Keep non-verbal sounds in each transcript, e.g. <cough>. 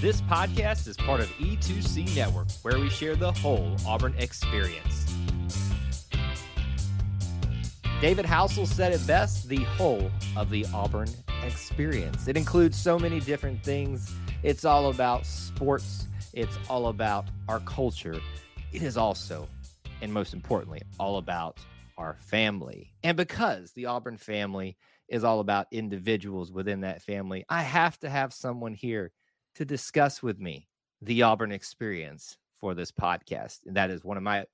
This podcast is part of E2C Network, where we share the whole Auburn experience. David Housel said it best the whole of the Auburn experience. It includes so many different things. It's all about sports, it's all about our culture. It is also, and most importantly, all about our family. And because the Auburn family is all about individuals within that family, I have to have someone here to discuss with me the Auburn experience for this podcast. And that is one of my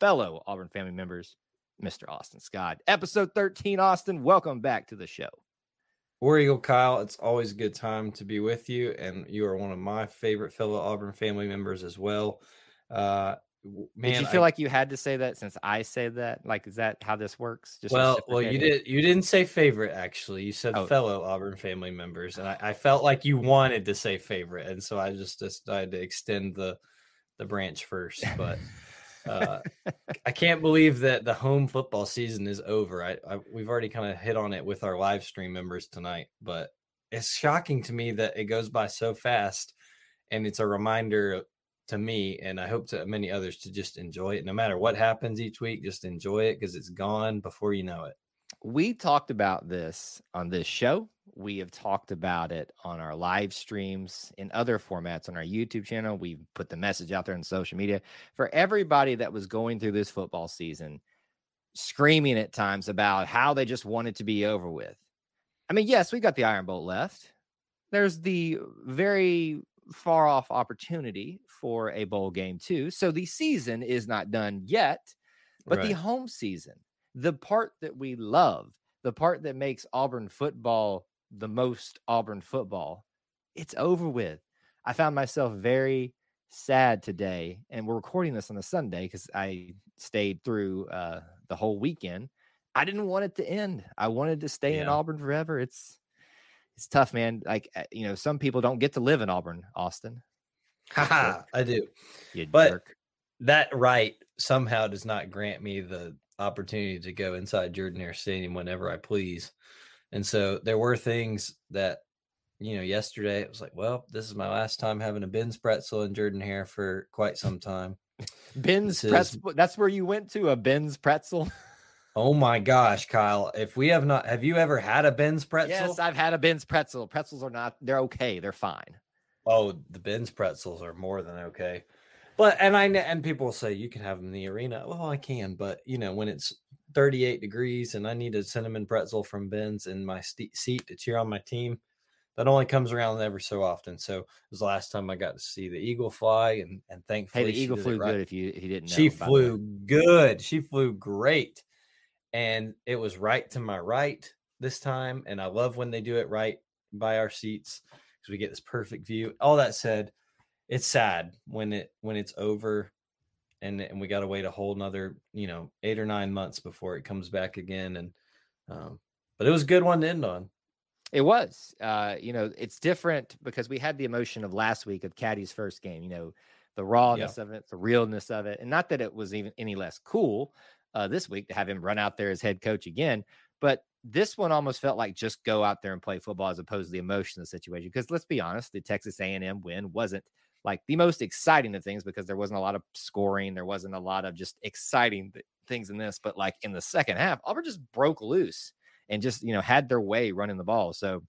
fellow Auburn family members, Mr. Austin Scott. Episode 13, Austin, welcome back to the show. War Eagle Kyle, it's always a good time to be with you. And you are one of my favorite fellow Auburn family members as well. Uh, man, Did you feel I, like you had to say that since I say that? Like, is that how this works? Just well, well, you did. You didn't say favorite. Actually, you said oh. fellow Auburn family members, and I, I, felt like you wanted to say favorite, and so I just decided to extend the the branch first. But uh, I can't believe that the home football season is over. I, I we've already kind of hit on it with our live stream members tonight, but it's shocking to me that it goes by so fast, and it's a reminder to me, and I hope to many others to just enjoy it. No matter what happens each week, just enjoy it because it's gone before you know it. We talked about this on this show. We have talked about it on our live streams in other formats on our YouTube channel. We put the message out there on social media for everybody that was going through this football season, screaming at times about how they just wanted to be over with. I mean, yes, we got the Iron Bowl left. There's the very far off opportunity for a bowl game too. So the season is not done yet, but right. the home season, the part that we love, the part that makes Auburn football the most Auburn football, it's over with. I found myself very sad today, and we're recording this on a Sunday because I stayed through uh, the whole weekend. I didn't want it to end. I wanted to stay yeah. in Auburn forever. It's it's tough, man. Like uh, you know, some people don't get to live in Auburn, Austin. Haha, I do. You but jerk. that right somehow does not grant me the opportunity to go inside Jordan Hare Stadium whenever I please. And so there were things that, you know, yesterday it was like, well, this is my last time having a Ben's pretzel in Jordan Hare for quite some time. <laughs> Ben's pretzel. Is, that's where you went to a Ben's pretzel. <laughs> Oh my gosh, Kyle! If we have not, have you ever had a Ben's pretzel? Yes, I've had a Ben's pretzel. Pretzels are not; they're okay. They're fine. Oh, the Ben's pretzels are more than okay. But and I and people will say you can have them in the arena. Well, I can, but you know when it's 38 degrees and I need a cinnamon pretzel from Ben's in my st- seat to cheer on my team, that only comes around ever so often. So it was the last time I got to see the eagle fly, and and thankfully, hey, the eagle flew right. good. If you if you didn't, know, she flew good. She flew great and it was right to my right this time. And I love when they do it right by our seats because we get this perfect view. All that said, it's sad when it when it's over and and we got to wait a whole another you know eight or nine months before it comes back again and um but it was a good one to end on it was uh you know it's different because we had the emotion of last week of caddy's first game you know the rawness yeah. of it the realness of it and not that it was even any less cool uh, this week to have him run out there as head coach again. But this one almost felt like just go out there and play football as opposed to the emotion of the situation. Because let's be honest, the Texas A&M win wasn't like the most exciting of things because there wasn't a lot of scoring, there wasn't a lot of just exciting th- things in this. But like in the second half, Auburn just broke loose and just you know had their way running the ball. So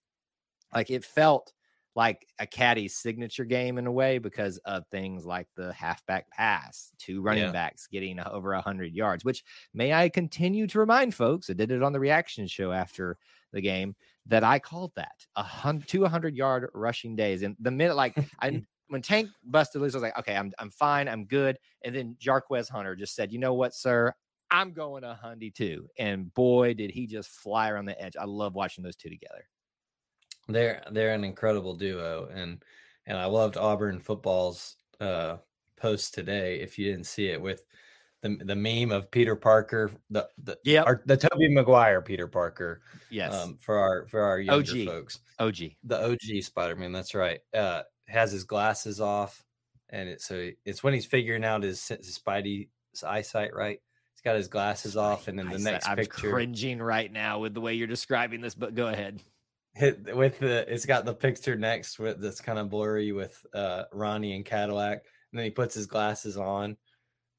like it felt like a caddy's signature game in a way because of things like the halfback pass, two running yeah. backs getting uh, over 100 yards, which may I continue to remind folks, I did it on the reaction show after the game, that I called that a hundred, 200 yard rushing days. And the minute, like, <laughs> I, when Tank busted loose, I was like, okay, I'm, I'm fine, I'm good. And then Jarquez Hunter just said, you know what, sir, I'm going a hundy too. And boy, did he just fly around the edge. I love watching those two together. They're they're an incredible duo, and and I loved Auburn football's uh, post today. If you didn't see it, with the the meme of Peter Parker, the the yeah, the Tobey Maguire Peter Parker, yes, um, for our for our younger OG. folks, OG, the OG Spider Man. That's right. Uh, has his glasses off, and it's so it's when he's figuring out his, his Spidey eyesight right. He's got his glasses off, and then the next I'm cringing right now with the way you're describing this, but go ahead hit with the it's got the picture next with that's kind of blurry with uh Ronnie and Cadillac, and then he puts his glasses on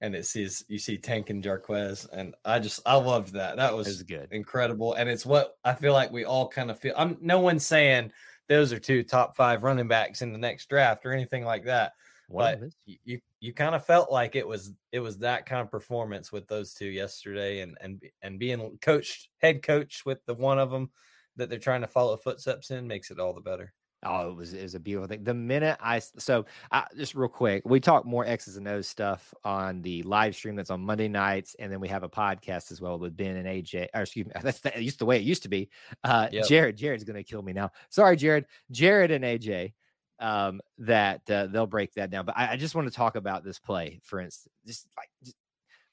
and it sees you see Tank and Jarquez, and I just I loved that. That was, was good, incredible, and it's what I feel like we all kind of feel. I'm no one's saying those are two top five running backs in the next draft or anything like that, but you you kind of felt like it was it was that kind of performance with those two yesterday, and and and being coached head coach with the one of them that they're trying to follow footsteps in makes it all the better. Oh, it was it was a beautiful thing. The minute I so I, just real quick, we talk more X's and O's stuff on the live stream that's on Monday nights, and then we have a podcast as well with Ben and AJ. Or excuse me, <laughs> that's the, used the way it used to be. Uh, yep. Jared, Jared's gonna kill me now. Sorry, Jared, Jared and AJ. Um, that uh, they'll break that down. But I, I just want to talk about this play, for instance. Just like just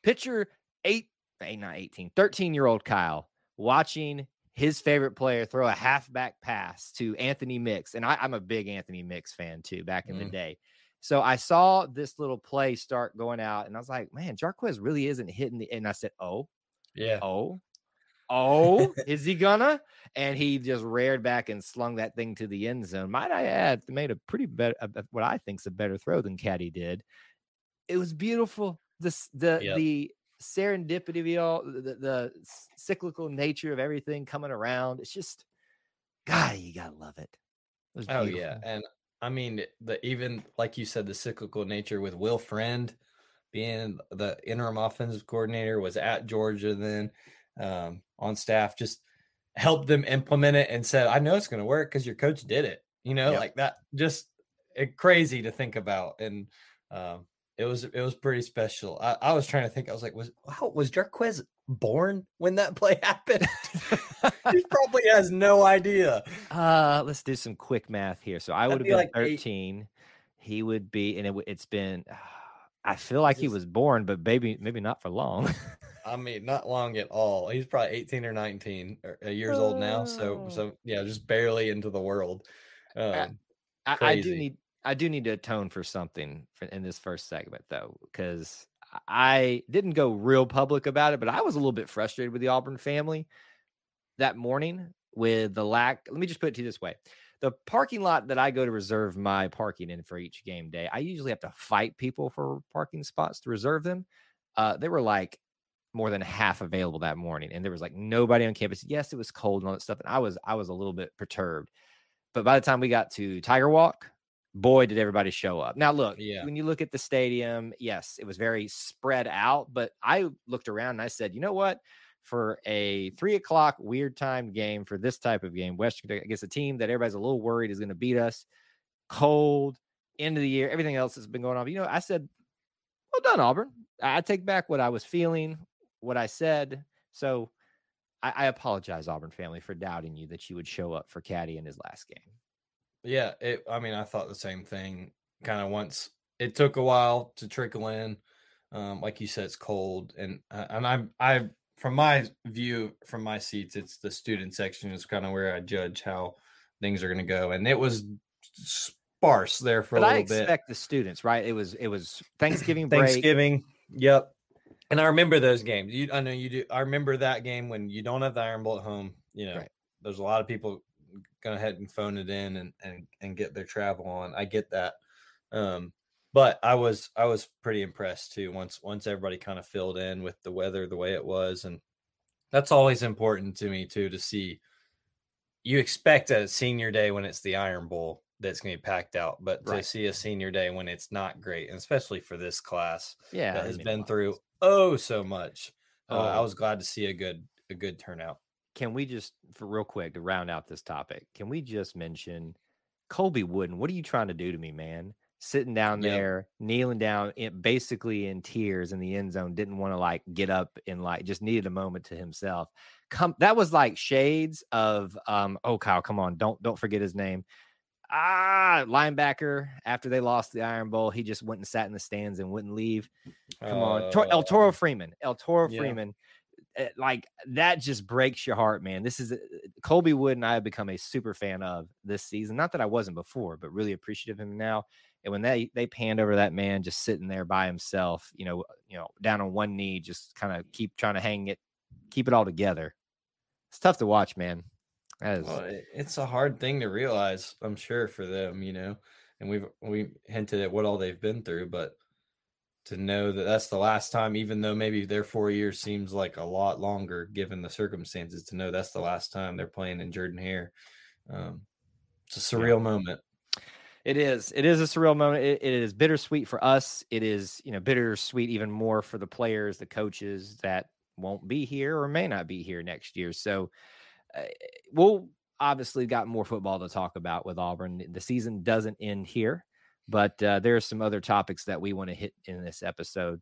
picture eight, eight, not 18, 13 year old Kyle watching his favorite player throw a halfback pass to Anthony Mix. And I, am a big Anthony Mix fan too, back in mm. the day. So I saw this little play start going out, and I was like, man, Jarquez really isn't hitting the. And I said, oh, yeah, oh, <laughs> oh, is he gonna? And he just reared back and slung that thing to the end zone. Might I add, made a pretty better, what I think's a better throw than Caddy did. It was beautiful. This the yep. the serendipity of all the, the, cyclical nature of everything coming around. It's just, God, you gotta love it. it oh yeah, and I mean the even like you said, the cyclical nature with Will Friend being the interim offensive coordinator was at Georgia then um, on staff, just helped them implement it and said, "I know it's going to work because your coach did it." You know, yep. like that. Just it, crazy to think about, and um, it was it was pretty special. I, I was trying to think. I was like, was wow, was Jarquez born when that play <laughs> happened? he <laughs> probably has no idea. Uh, let's do some quick math here. So I would have been like 13. Eight. He would be, and it, has been. Uh, <sighs> I feel like he was born, but maybe maybe not for long. <laughs> I mean, not long at all. He's probably 18 or 19 er, uh, years old now. So so oh. yeah, just barely into the world. Um, I, I, do need I do need to atone for something for, in this first segment, though, because I didn't go real public about it, but I was a little bit frustrated with the Auburn family that morning with the lack. Let me just put it to you this way the parking lot that I go to reserve my parking in for each game day, I usually have to fight people for parking spots to reserve them. Uh, they were like more than half available that morning, and there was like nobody on campus. Yes, it was cold and all that stuff, and I was I was a little bit perturbed. But by the time we got to Tiger Walk, boy, did everybody show up. Now, look, yeah. when you look at the stadium, yes, it was very spread out, but I looked around and I said, you know what? For a three o'clock weird time game for this type of game, Western against a team that everybody's a little worried is going to beat us, cold, end of the year, everything else has been going on. But, you know, I said, well done, Auburn. I take back what I was feeling, what I said. So I, I apologize, Auburn family, for doubting you that you would show up for Caddy in his last game. Yeah, it, I mean, I thought the same thing. Kind of once it took a while to trickle in. Um, like you said, it's cold, and uh, and I'm I from my view from my seats, it's the student section is kind of where I judge how things are going to go, and it was sparse there for but a little I expect bit. the students, right? It was it was Thanksgiving break. Thanksgiving, yep. And I remember those games. You, I know you do. I remember that game when you don't have the Iron Bowl at home. You know, right. there's a lot of people go ahead and phone it in and and and get their travel on. I get that. Um, but I was I was pretty impressed too once once everybody kind of filled in with the weather the way it was and that's always important to me too to see you expect a senior day when it's the Iron Bowl that's going to be packed out, but right. to see a senior day when it's not great, and especially for this class, yeah, that has been through oh so much. Uh, I oh. was glad to see a good a good turnout can we just for real quick to round out this topic can we just mention colby wooden what are you trying to do to me man sitting down yep. there kneeling down in, basically in tears in the end zone didn't want to like get up and like just needed a moment to himself come that was like shades of um oh kyle come on don't don't forget his name ah linebacker after they lost the iron bowl he just went and sat in the stands and wouldn't leave come uh, on Tor- el toro uh, freeman el toro yeah. freeman like that just breaks your heart, man. This is uh, Colby Wooden I have become a super fan of this season. Not that I wasn't before, but really appreciative of him now. And when they they panned over that man just sitting there by himself, you know, you know, down on one knee, just kind of keep trying to hang it, keep it all together. It's tough to watch, man. well, it's a hard thing to realize, I'm sure, for them, you know. And we've we hinted at what all they've been through, but to know that that's the last time, even though maybe their four years seems like a lot longer given the circumstances, to know that's the last time they're playing in Jordan Hare, um, it's a surreal yeah. moment. It is. It is a surreal moment. It, it is bittersweet for us. It is, you know, bittersweet even more for the players, the coaches that won't be here or may not be here next year. So uh, we'll obviously got more football to talk about with Auburn. The season doesn't end here, but uh, there are some other topics that we want to hit in this episode.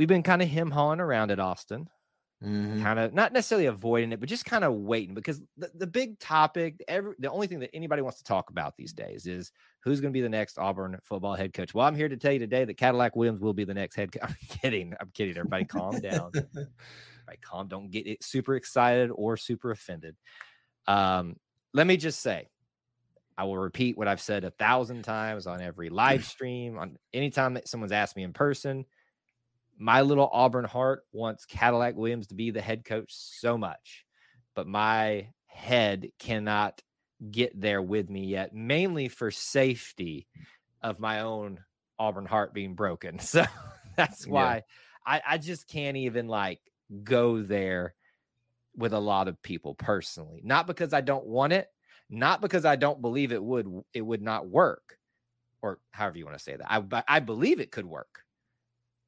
we've been kind of him hawing around at Austin. Mm-hmm. Kind of not necessarily avoiding it, but just kind of waiting because the, the big topic, every the only thing that anybody wants to talk about these days is who's going to be the next Auburn football head coach. Well, I'm here to tell you today that Cadillac Williams will be the next head coach. <laughs> I'm kidding. I'm kidding. Everybody calm down. <laughs> Everybody calm. Don't get it super excited or super offended. Um, let me just say, I will repeat what I've said a thousand times on every live <laughs> stream, on anytime that someone's asked me in person my little Auburn heart wants Cadillac Williams to be the head coach so much, but my head cannot get there with me yet, mainly for safety of my own Auburn heart being broken. <laughs> So that's why yeah. I, I just can't even like go there with a lot of people personally. Not because I don't want it, not because I don't believe it would it would not work, or however you want to say that. I I believe it could work.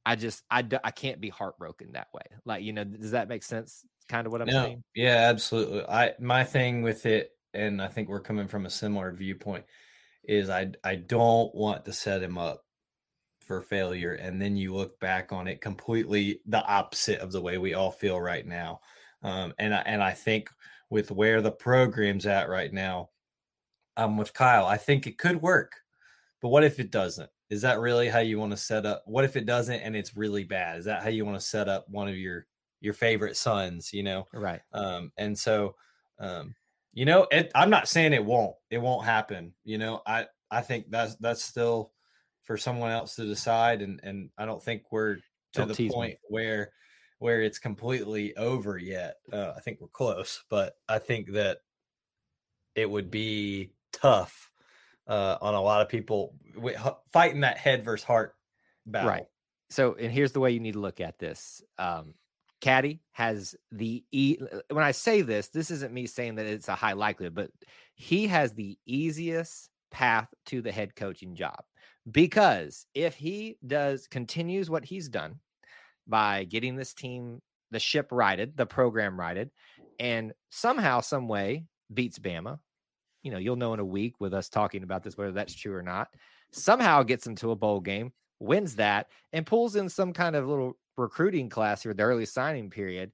I just I I can't be heartbroken that way. Like you know, does that make sense? Kind of what I'm no, saying. Yeah, absolutely. I my thing with it, and I think we're coming from a similar viewpoint, is I I don't want to set him up for failure, and then you look back on it completely the opposite of the way we all feel right now. Um, and I and I think with where the program's at right now, I'm with Kyle. I think it could work, but what if it doesn't? Is that really how you want to set up what if it doesn't and it's really bad? Is that how you want to set up one of your your favorite sons you know? Right. Um and so um you know it, i'm not saying it won't it won't happen you know? I i think that's that's still for someone else to decide and and i don't think we're to don't the point me. where where it's completely over yet uh, i think we're close but i think that it would be tough uh, on a lot of people fighting that head versus heart battle. Right. So, and here's the way you need to look at this. Um, Caddy has the e. When I say this, this isn't me saying that it's a high likelihood, but he has the easiest path to the head coaching job because if he does continues what he's done by getting this team the ship righted, the program righted, and somehow, some way beats Bama, you know, you'll know in a week with us talking about this, whether that's true or not. Somehow gets into a bowl game, wins that, and pulls in some kind of little recruiting class here, the early signing period.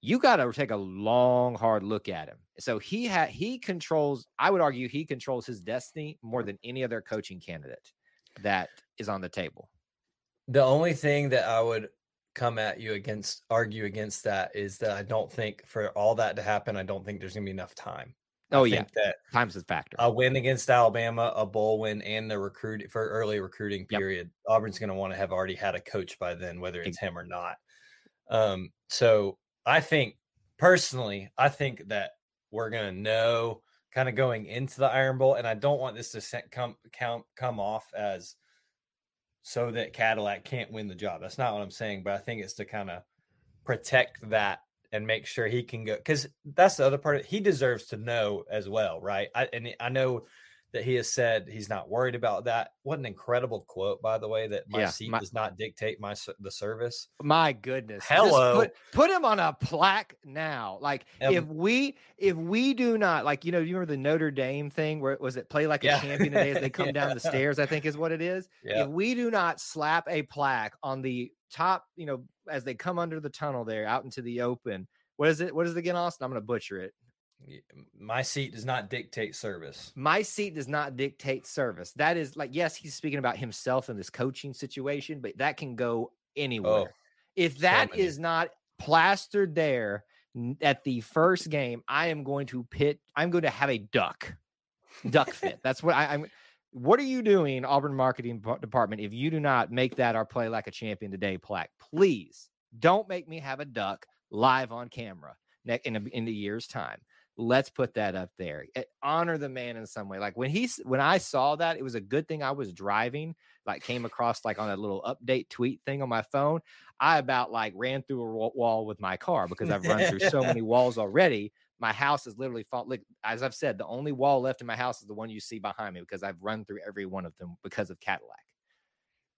You got to take a long, hard look at him. So he had he controls. I would argue he controls his destiny more than any other coaching candidate that is on the table. The only thing that I would come at you against, argue against that is that I don't think for all that to happen, I don't think there's going to be enough time. Oh yeah, that time's a factor. A win against Alabama, a bowl win, and the recruit for early recruiting period. Yep. Auburn's going to want to have already had a coach by then, whether it's him or not. Um, so I think personally, I think that we're going to know kind of going into the Iron Bowl, and I don't want this to come come come off as so that Cadillac can't win the job. That's not what I'm saying, but I think it's to kind of protect that and make sure he can go because that's the other part. He deserves to know as well, right? I, and I know that he has said he's not worried about that. What an incredible quote, by the way, that my yeah, seat my, does not dictate my the service. My goodness. Hello. Put, put, him on a plaque now. Like um, if we if we do not like, you know, you remember the Notre Dame thing where it was it play like a yeah. champion today as they come yeah. down the <laughs> stairs, I think is what it is. If we do not slap a plaque on the top, you know, as they come under the tunnel there out into the open. What is it? What is it again, Austin? I'm going to butcher it. My seat does not dictate service. My seat does not dictate service. That is like, yes, he's speaking about himself in this coaching situation, but that can go oh, anywhere. Oh, if that so is not plastered there at the first game, I am going to pit. I'm going to have a duck, duck fit. <laughs> That's what I, am What are you doing, Auburn marketing department? If you do not make that our play like a champion today plaque, please don't make me have a duck live on camera in a, in the year's time. Let's put that up there. Eh, honor the man in some way. Like when he's when I saw that, it was a good thing I was driving. Like came across like on a little update tweet thing on my phone. I about like ran through a wall with my car because I've run through so many <laughs> walls already. My house is literally fall. Like as I've said, the only wall left in my house is the one you see behind me because I've run through every one of them because of Cadillac.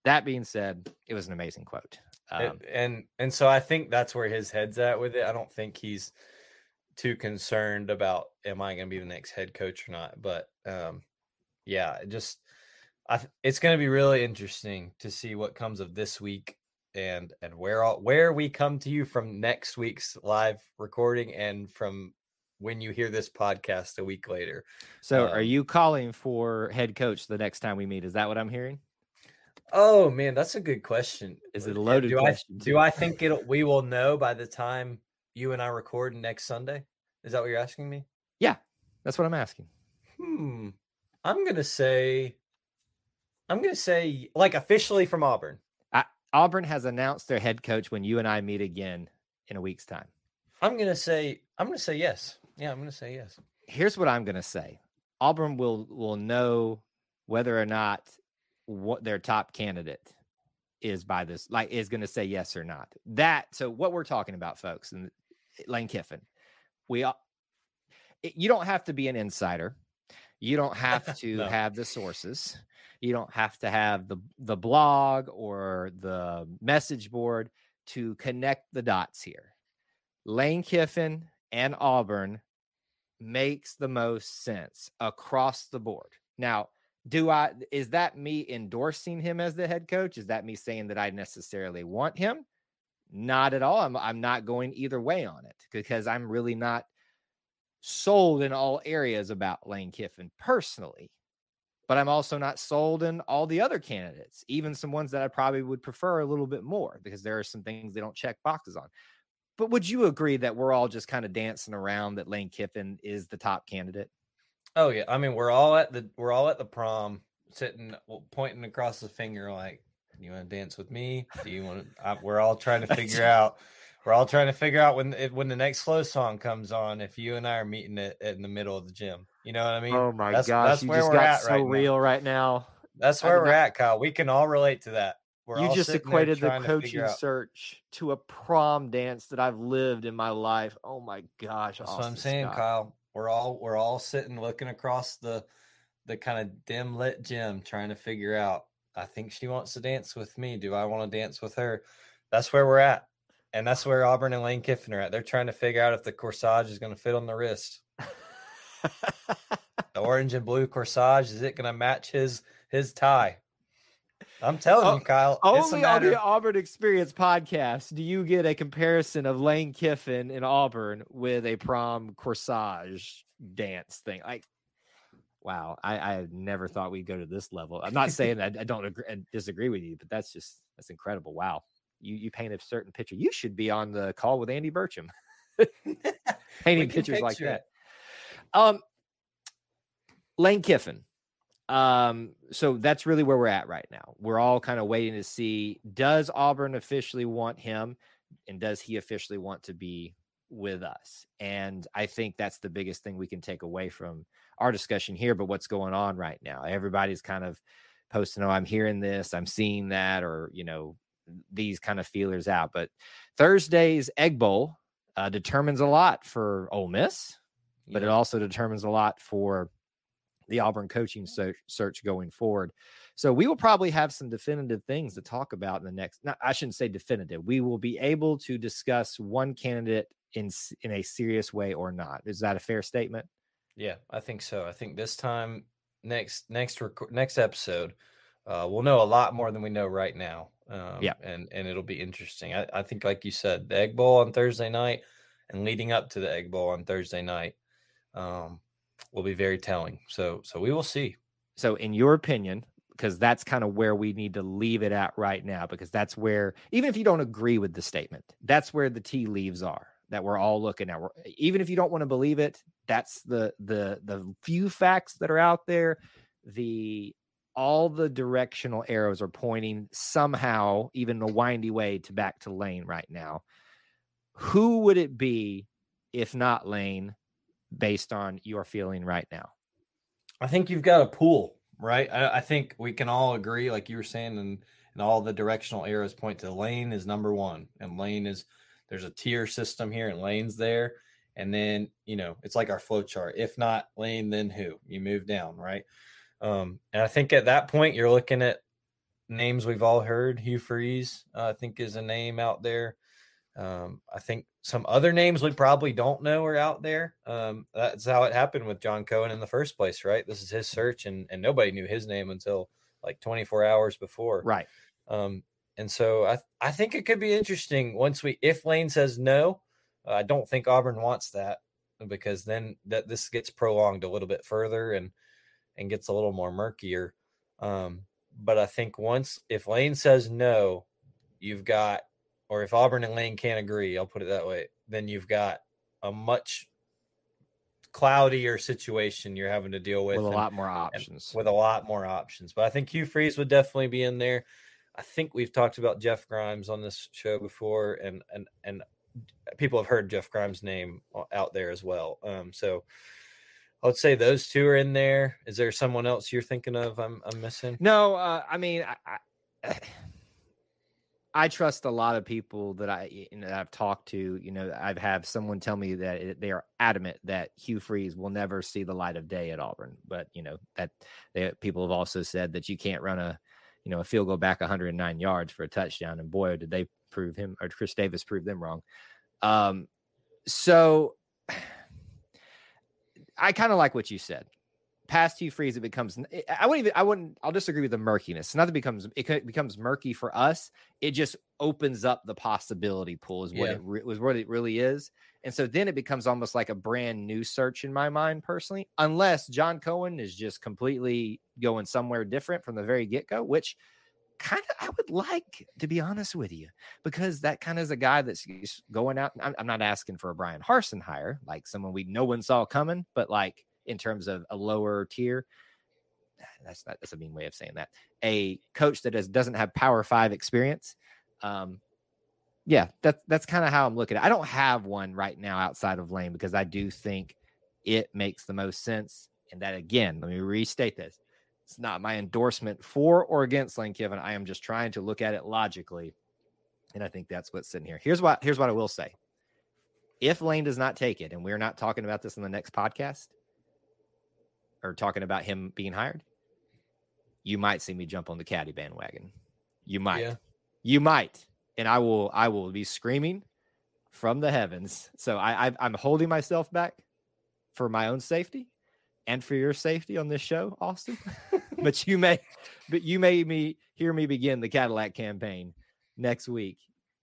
That being said, it was an amazing quote. Um, and and so I think that's where his head's at with it. I don't think he's too concerned about am I going to be the next head coach or not. But um, yeah, just I, it's going to be really interesting to see what comes of this week and and where all, where we come to you from next week's live recording and from when you hear this podcast a week later. So, um, are you calling for head coach the next time we meet? Is that what I'm hearing? Oh man, that's a good question. Is it a loaded do question? I, do I think it we will know by the time you and I record next Sunday? Is that what you're asking me? Yeah, that's what I'm asking. Hmm. I'm gonna say, I'm gonna say, like officially from Auburn. I, Auburn has announced their head coach when you and I meet again in a week's time. I'm gonna say, I'm gonna say yes. Yeah, I'm gonna say yes. Here's what I'm gonna say. Auburn will will know whether or not what their top candidate is by this, like is going to say yes or not. That so what we're talking about, folks, and Lane Kiffin. We all you don't have to be an insider. You don't have <laughs> to no. have the sources. You don't have to have the the blog or the message board to connect the dots here. Lane kiffin and auburn makes the most sense across the board. Now do i is that me endorsing him as the head coach? Is that me saying that i necessarily want him not at all. I'm I'm not going either way on it because I'm really not sold in all areas about Lane Kiffin personally. But I'm also not sold in all the other candidates, even some ones that I probably would prefer a little bit more because there are some things they don't check boxes on. But would you agree that we're all just kind of dancing around that Lane Kiffin is the top candidate? Oh yeah, I mean we're all at the we're all at the prom, sitting pointing across the finger like you want to dance with me? Do you want to? we're all trying to <laughs> figure out. We're all trying to figure out when when the next slow song comes on. If you and I are meeting it in the middle of the gym, you know what I mean? Oh my that's, gosh, that's where we're at so right real now. right now. That's where we're at, Kyle. We can all relate to that. We're you just equated the coaching search to a prom dance that I've lived in my life. Oh my gosh, that's Austin what I'm saying, Scott. Kyle. We're all we're all sitting looking across the the kind of dim lit gym, trying to figure out I think she wants to dance with me. Do I want to dance with her? That's where we're at. And that's where Auburn and Lane Kiffin are at. They're trying to figure out if the corsage is going to fit on the wrist. the <laughs> orange and blue corsage is it going to match his his tie? I'm telling oh, you, Kyle. Only on the Auburn Experience podcast do you get a comparison of Lane Kiffin in Auburn with a prom corsage dance thing. Like wow, I, I never thought we'd go to this level. I'm not <laughs> saying that I don't agree, and disagree with you, but that's just that's incredible. Wow, you you paint a certain picture. You should be on the call with Andy Burcham, <laughs> <laughs> painting pictures like that. Um, Lane Kiffin. Um, so that's really where we're at right now. We're all kind of waiting to see does Auburn officially want him, and does he officially want to be with us? And I think that's the biggest thing we can take away from our discussion here, but what's going on right now. Everybody's kind of posting, oh, I'm hearing this, I'm seeing that, or, you know, these kind of feelers out. But Thursday's Egg Bowl uh, determines a lot for Ole Miss, but yeah. it also determines a lot for the Auburn coaching search, search going forward. So we will probably have some definitive things to talk about in the next. Not, I shouldn't say definitive. We will be able to discuss one candidate in in a serious way or not. Is that a fair statement? Yeah, I think so. I think this time next next rec- next episode, uh, we'll know a lot more than we know right now. Um, yeah, and and it'll be interesting. I, I think, like you said, the Egg Bowl on Thursday night, and leading up to the Egg Bowl on Thursday night, um, will be very telling. So, so we will see. So, in your opinion, because that's kind of where we need to leave it at right now, because that's where, even if you don't agree with the statement, that's where the tea leaves are that we're all looking at. Even if you don't want to believe it, that's the the the few facts that are out there. The all the directional arrows are pointing somehow, even a windy way, to back to Lane right now. Who would it be if not Lane, based on your feeling right now? I think you've got a pool, right? I, I think we can all agree, like you were saying, and and all the directional arrows point to Lane is number one, and Lane is there's a tier system here, and Lane's there, and then you know it's like our flow chart. If not Lane, then who? You move down, right? Um, and I think at that point, you're looking at names we've all heard. Hugh Freeze, uh, I think, is a name out there. Um, I think some other names we probably don't know are out there. Um, that's how it happened with John Cohen in the first place, right? This is his search, and, and nobody knew his name until like 24 hours before. Right. Um, and so I, I think it could be interesting once we, if Lane says no, I don't think Auburn wants that because then that this gets prolonged a little bit further and and gets a little more murkier. Um, but I think once if Lane says no, you've got, or if Auburn and Lane can't agree, I'll put it that way, then you've got a much cloudier situation you're having to deal with, with a and, lot more options. With a lot more options, but I think Hugh Freeze would definitely be in there. I think we've talked about Jeff Grimes on this show before, and and and people have heard Jeff Grimes' name out there as well. Um, so I would say those two are in there. Is there someone else you're thinking of? I'm I'm missing. No, uh, I mean, I, I, I, trust a lot of people that I you know, I've talked to. You know, I've had someone tell me that it, they are adamant that Hugh Freeze will never see the light of day at Auburn. But you know that they, people have also said that you can't run a you know a field goal back 109 yards for a touchdown. And boy, did they prove him or Chris Davis prove them wrong. Um, so <sighs> I kind of like what you said. Past two Freeze, it becomes. I wouldn't even. I wouldn't. I'll disagree with the murkiness. Not that it becomes. It becomes murky for us. It just opens up the possibility pool. Is what yeah. it re, was. What it really is. And so then it becomes almost like a brand new search in my mind, personally. Unless John Cohen is just completely going somewhere different from the very get go, which kind of I would like to be honest with you because that kind of is a guy that's going out. I'm, I'm, not asking for a Bryan Harsin hire, like someone we no one saw coming, but like in terms of a lower tier. That's not that's a mean way of saying that. A coach that doesn't have Power Five experience. Um, yeah, that's that's kind of how I'm looking at it. I don't have one right now outside of Lane because I do think it makes the most sense. And that again, let me restate this it's not my endorsement for or against Lane Kiffin. I am just trying to look at it logically. And I think that's what's sitting here. Here's what here's what I will say. If Lane does not take it, and we're not talking about this in the next podcast or talking about him being hired, you might see me jump on the caddy bandwagon. You might. Yeah. You might. And I will I will be screaming from the heavens. So I, I I'm holding myself back for my own safety and for your safety on this show, Austin. <laughs> but you may, but you may me hear me begin the Cadillac campaign next week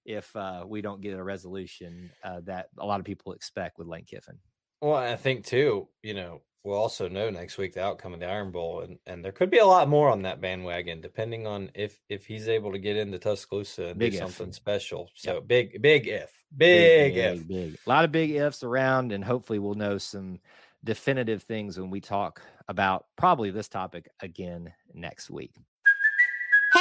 if uh, we don't get a resolution uh, that a lot of people expect with Lane Kiffin. Well, I think too, you know, we'll also know next week the outcome of the Iron Bowl, and, and there could be a lot more on that bandwagon, depending on if if he's able to get into Tuscaloosa and big do if. something special. So yep. big, big if, big, big if, big, big. A lot of big ifs around, and hopefully we'll know some definitive things when we talk about probably this topic again next week.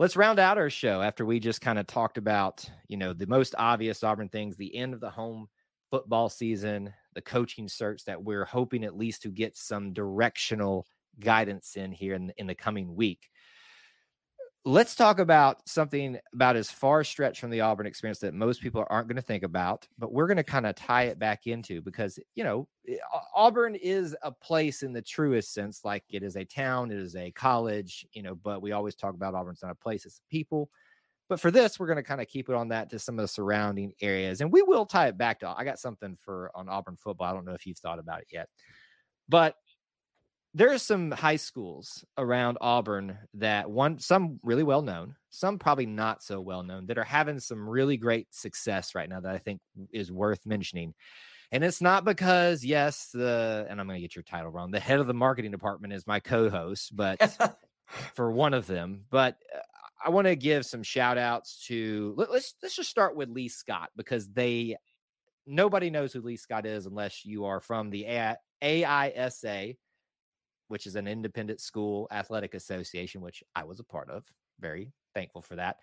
Let's round out our show after we just kind of talked about, you know, the most obvious Auburn things, the end of the home football season, the coaching search that we're hoping at least to get some directional guidance in here in, in the coming week. Let's talk about something about as far stretch from the Auburn experience that most people aren't going to think about, but we're going to kind of tie it back into because, you know, eh, Auburn is a place in the truest sense, like it is a town, it is a college, you know, but we always talk about Auburn's not a place, it's people. But for this, we're going to kind of keep it on that to some of the surrounding areas. And we will tie it back to, I got something for on Auburn football. I don't know if you've thought about it yet, but there are some high schools around Auburn that one some really well known, some probably not so well known that are having some really great success right now that I think is worth mentioning. And it's not because yes, the and I'm going to get your title wrong. The head of the marketing department is my co-host, but <laughs> for one of them, but uh, I want to give some shout outs to let, us let's just start with Lee Scott because they nobody knows who Lee Scott is unless you are from the AISA which is an independent school athletic association, which I was a part of. Very thankful for that.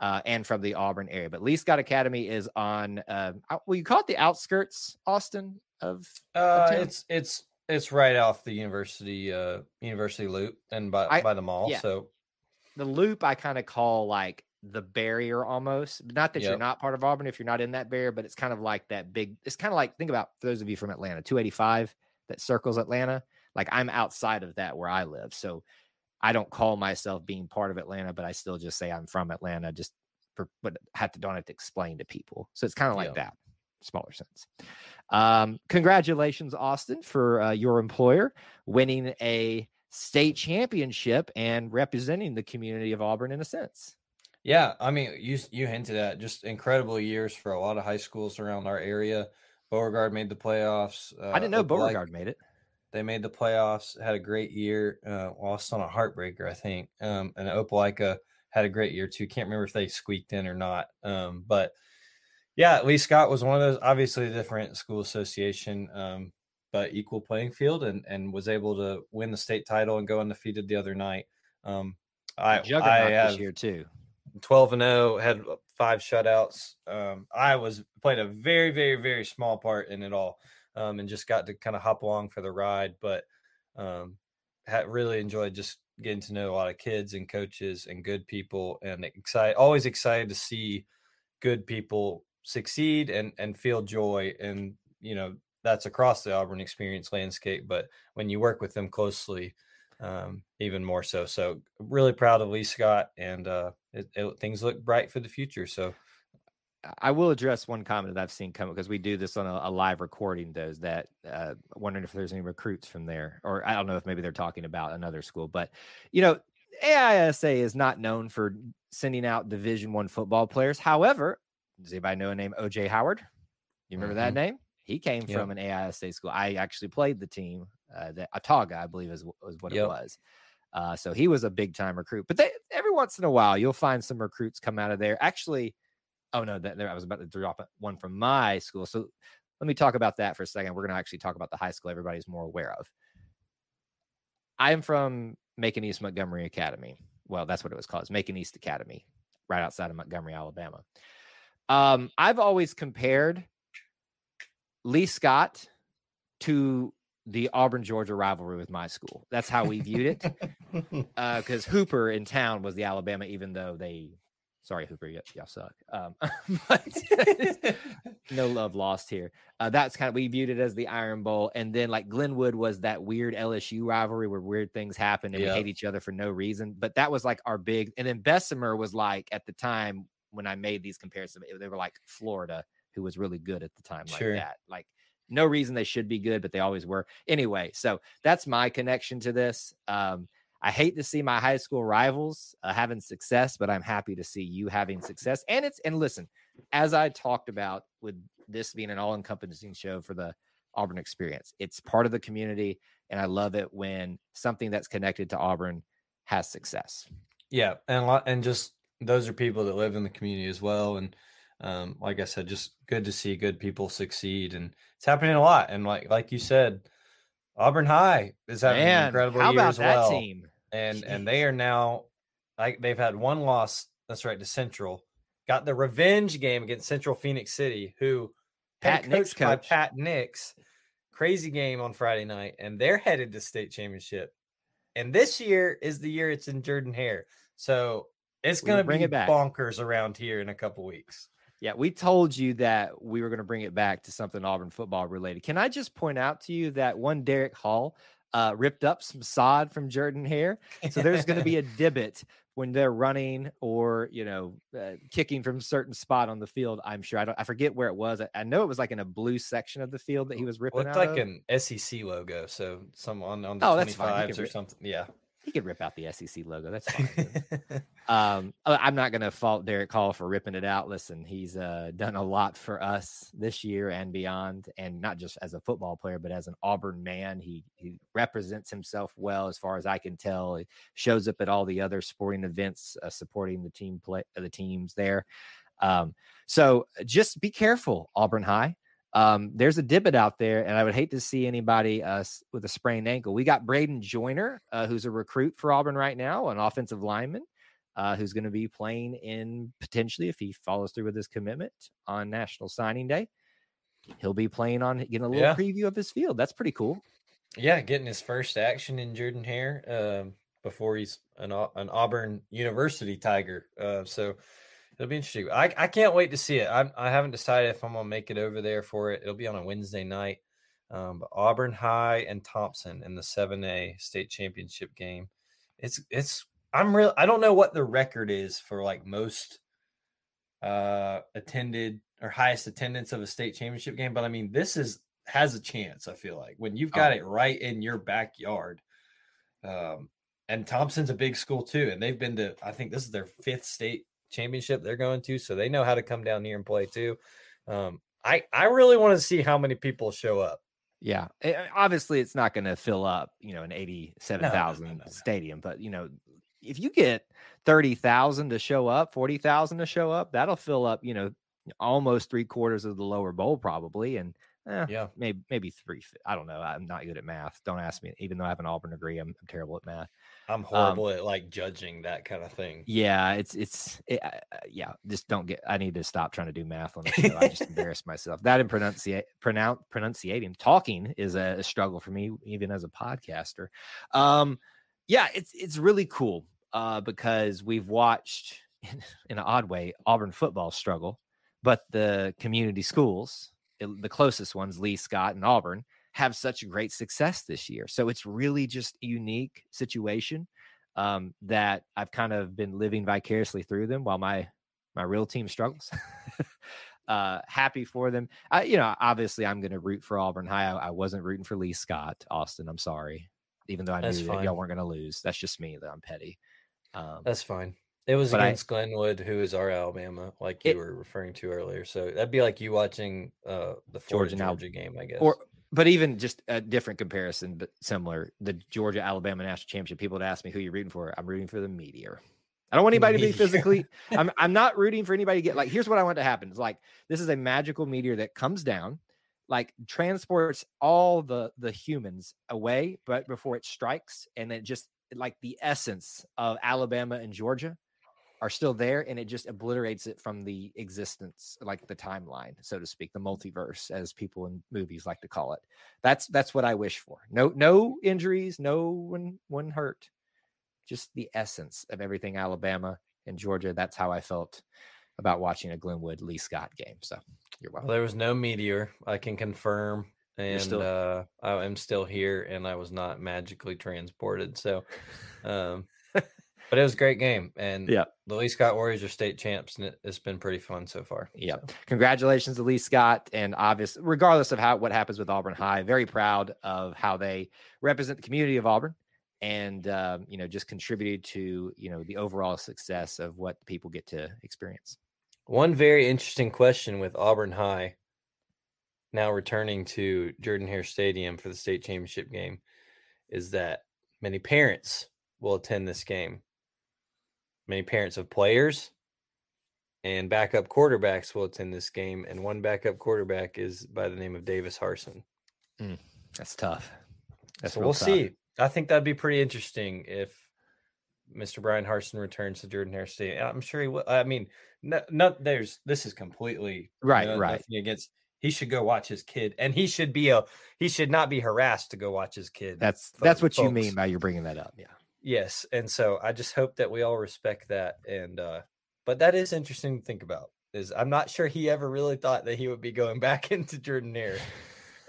Uh, and from the Auburn area. But Lee Scott Academy is on. Uh, well, you call it the outskirts, Austin of. Uh, it's it's it's right off the university uh university loop and by I, by the mall. Yeah. So the loop I kind of call like the barrier almost. Not that yep. you're not part of Auburn if you're not in that barrier, but it's kind of like that big. It's kind of like think about for those of you from Atlanta, 285 that circles Atlanta. Like I'm outside of that where I live. So I don't call myself being part of Atlanta, but I still just say I'm from Atlanta, just for, but have to don't have to explain to people. So it's kind of like yeah. that, smaller sense. Um, congratulations, Austin, for uh, your employer winning a state championship and representing the community of Auburn in a sense. Yeah, I mean, you you hinted at just incredible years for a lot of high schools around our area. Beauregard made the playoffs. Uh, I didn't know Beauregard like, made it. They made the playoffs, had a great year. Uh, lost on a heartbreaker, I think. Um, and Opelika had a great year too. Can't remember if they squeaked in or not. Um, but yeah, Lee Scott was one of those. Obviously, different school association, um, but equal playing field, and and was able to win the state title and go undefeated the other night. Um, I I have this year too. 12 and 0 had five shutouts um, i was played a very very very small part in it all um, and just got to kind of hop along for the ride. But um, really enjoyed just getting to know a lot of kids and coaches and good people, and excited, always excited to see good people succeed and and feel joy. And you know that's across the Auburn experience landscape, but when you work with them closely, um, even more so. So really proud of Lee Scott, and uh, it, it, things look bright for the future. So I will address one comment that I've seen come because we do this on a, a live recording. Those that uh, wondering if there's any recruits from there, or I don't know if maybe they're talking about another school. But you know, AISA is not known for sending out Division One football players. However, does anybody know a name OJ Howard? You remember mm-hmm. that name? He came yep. from an AISA school. I actually played the team. Uh, the Autauga, I believe, is, was what yep. it was. Uh, so he was a big time recruit. But they, every once in a while, you'll find some recruits come out of there. Actually Oh no, that there I was about to drop one from my school. So let me talk about that for a second. We're going to actually talk about the high school everybody's more aware of. I am from Macon East Montgomery Academy. Well, that's what it was called. It's Macon East Academy, right outside of Montgomery, Alabama. Um, I've always compared Lee Scott to the Auburn Georgia rivalry with my school. That's how we viewed it. Because <laughs> uh, Hooper in town was the Alabama, even though they Sorry, Hooper, y- y'all suck. Um, <laughs> but <laughs> no love lost here. Uh, that's kind of we viewed it as the Iron Bowl, and then like Glenwood was that weird LSU rivalry where weird things happen and we hate each other for no reason. But that was like our big, and then Bessemer was like at the time when I made these comparisons, they were like Florida, who was really good at the time, like sure. that. Like no reason they should be good, but they always were. Anyway, so that's my connection to this. Um, I hate to see my high school rivals uh, having success, but I'm happy to see you having success. And it's and listen, as I talked about with this being an all-encompassing show for the Auburn experience, it's part of the community, and I love it when something that's connected to Auburn has success. Yeah, and and just those are people that live in the community as well, and um, like I said, just good to see good people succeed, and it's happening a lot. And like like you said, Auburn High is having Man, an incredible how year about as well. That team? And Jeez. and they are now like they've had one loss. That's right to Central. Got the revenge game against Central Phenix City, who Pat Nix by Pat Nix. Crazy game on Friday night, and they're headed to state championship. And this year is the year it's in Jordan Hare. So It's going to bring it back. bonkers around here in a couple weeks. Yeah, we told you that we were going to bring it back to something Auburn football related. Can I just point out to you that one Derrick Hall uh, ripped up some sod from Jordan Hare. So there's going to be a <laughs> divot when they're running or you know uh, kicking from a certain spot on the field. I'm sure I don't. I forget where it was. I, I know it was like in a blue section of the field that he was ripping. Looked like of. an SEC logo. So some on on the oh, 25s or something. Yeah. He could rip out the SEC logo. That's fine. <laughs> um, I'm not going to fault Derrick Hall for ripping it out. Listen, he's uh, done a lot for us this year and beyond, and not just as a football player, but as an Auburn man. He he represents himself well, as far as I can tell. He shows up at all the other sporting events, uh, supporting the team play the teams there. Um, so just be careful, Auburn High. Um, there's a divot out there, and I would hate to see anybody uh, with a sprained ankle. We got Bradyn Joiner, uh, who's a recruit for Auburn right now, an offensive lineman, uh, who's going to be playing in potentially if he follows through with his commitment on National Signing Day. He'll be playing on getting a little yeah. preview of his field. That's pretty cool. Yeah, getting his first action in Jordan Hare um, before he's an, an Auburn University Tiger. Uh, so It'll be interesting. I, I can't wait to see it. I'm, I haven't decided if I'm gonna make it over there for it. It'll be on a Wednesday night. Um, but Auburn High and Thompson in the 7A state championship game. It's it's I'm real. I don't know what the record is for like most uh attended or highest attendance of a state championship game, but I mean this is has a chance. I feel like when you've got oh. it right in your backyard. Um, and Thompson's a big school too, and they've been to I think this is their fifth state championship they're going to, so they know how to come down here and play too. Um, I I really want to see how many people show up. Yeah, it, eh, eh, obviously it's not going to fill up, you know, an eighty-seven thousand no, no, no, stadium, but you know, if you get thirty thousand to show up, forty thousand to show up, that'll fill up, you know, almost three quarters of the lower bowl probably, and Eh, yeah, maybe maybe three. I don't know. I'm not good at math. Don't ask me. Even though I have an Auburn degree, I'm, I'm terrible at math. I'm um horrible um, at like judging that kind of thing. Yeah, it's it's it, uh, yeah. Just don't get. I need to stop trying to do math on the show. I just <laughs> embarrass myself. That and pronunciate pronounce pronunciating talking is a, a, struggle for me, even as a podcaster. Um, yeah, it's it's really cool uh, because we've watched <laughs> in, in an odd way Auburn football struggle, but the community schools the closest ones, Lee Scott and Auburn, have such great success this year. So it's really just a unique situation um, that I've kind of been living vicariously through them while my my real team struggles. <laughs> uh, happy for them. I, you know, obviously, I'm going to root for Auburn High. I, I, wasn't rooting for Lee Scott, Austin. I'm sorry, even though I That's knew fine. that y'all weren't going to lose. That's just me. That I'm petty. Um, That's fine. It was against I, Glenwood, who is our Alabama, like you it, were referring to earlier. So that'd be like you watching uh, the Florida Georgia, Georgia game, I guess. Or, but even just a different comparison, but similar. The Georgia Alabama national championship. People would ask me who you're rooting for. I'm rooting for the Meteor. I don't want anybody to be physically. <laughs> I'm I'm not rooting for anybody to get like. Here's what I want to happen. It's like this is a magical meteor that comes down, like transports all the the humans away, but before it strikes, and it just like the essence of Alabama and Georgia are still there and it just obliterates it from the existence like the timeline so to speak the multiverse as people in movies like to call it. That's that's what i wish for. No no injuries no one one hurt just the essence of everything alabama and georgia that's how i felt about watching a glenwood lee scott game so you're welcome. well, there was no meteor i can confirm and still... uh, i am still here and i was not magically transported so <laughs> um but it was a great game, and yeah, the Lee Scott Warriors are state champs, and it, has been pretty fun so far. Yeah, so. congratulations to Lee Scott, and obvious, regardless of how what happens with Auburn High, very proud of how they represent the community of Auburn, and um, you know just contributed to you know the overall success of what people get to experience. One very interesting question with Auburn High now returning to Jordan Hare Stadium for the state championship game is that many parents will attend this game Many parents of players and backup quarterbacks will attend this game, and one backup quarterback is by the name of Davis Harsin. Mm, that's tough. That's so we'll tough. see. I think that'd be pretty interesting if Mr. Bryan Harsin returns to Jordan Hare State. I'm sure he will. I mean, no, no there's this is completely right, no, right. Against he should go watch his kid, and he should be a he should not be harassed to go watch his kid. That's folks, that's what you mean by you're bringing that up. Yeah. Yes, and so I just hope that we all respect that. And uh, but that is interesting to think about. Is I'm not sure he ever really thought that he would be going <laughs> back into Jordan-Hare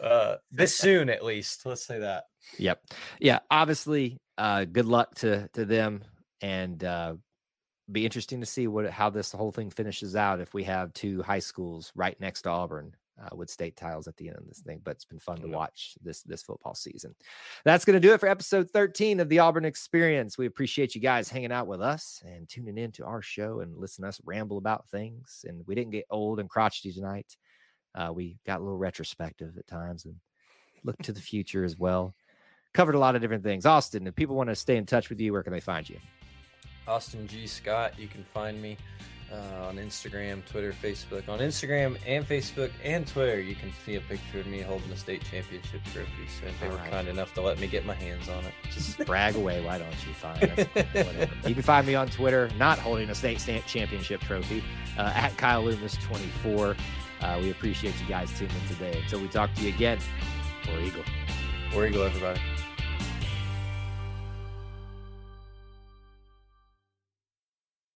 uh, this soon, at least. Let's say that. Yep. Yeah. Obviously, uh, good luck to to them, and uh, be interesting to see what how this whole thing finishes out. If we have two high schools right next to Auburn, uh, with state titles at the end of this thing. But it's been fun to watch this this football season. That's going to do it for episode 13 of the Auburn Experience. We appreciate you guys hanging out with us and tuning in to our show and listening to us ramble about things. And we didn't get old and crotchety tonight. Uh, we got a little retrospective at times and looked to the future as well. Covered a lot of different things. Austin, if people want to stay in touch with you, where can they find you? Austin G. Scott. You can find me uh, on Instagram, Twitter, Facebook. On Instagram and Facebook and Twitter, you can see a picture of me holding the state championship trophy. So they All were right. kind enough to let me get my hands on it. Just brag away. Why don't you find <laughs> Whatever. You can find me on Twitter, not holding a state championship trophy, uh, at Kyle Loomis 24. Uh, we appreciate you guys tuning in today. Until we talk to you again, War Eagle. War Eagle, everybody.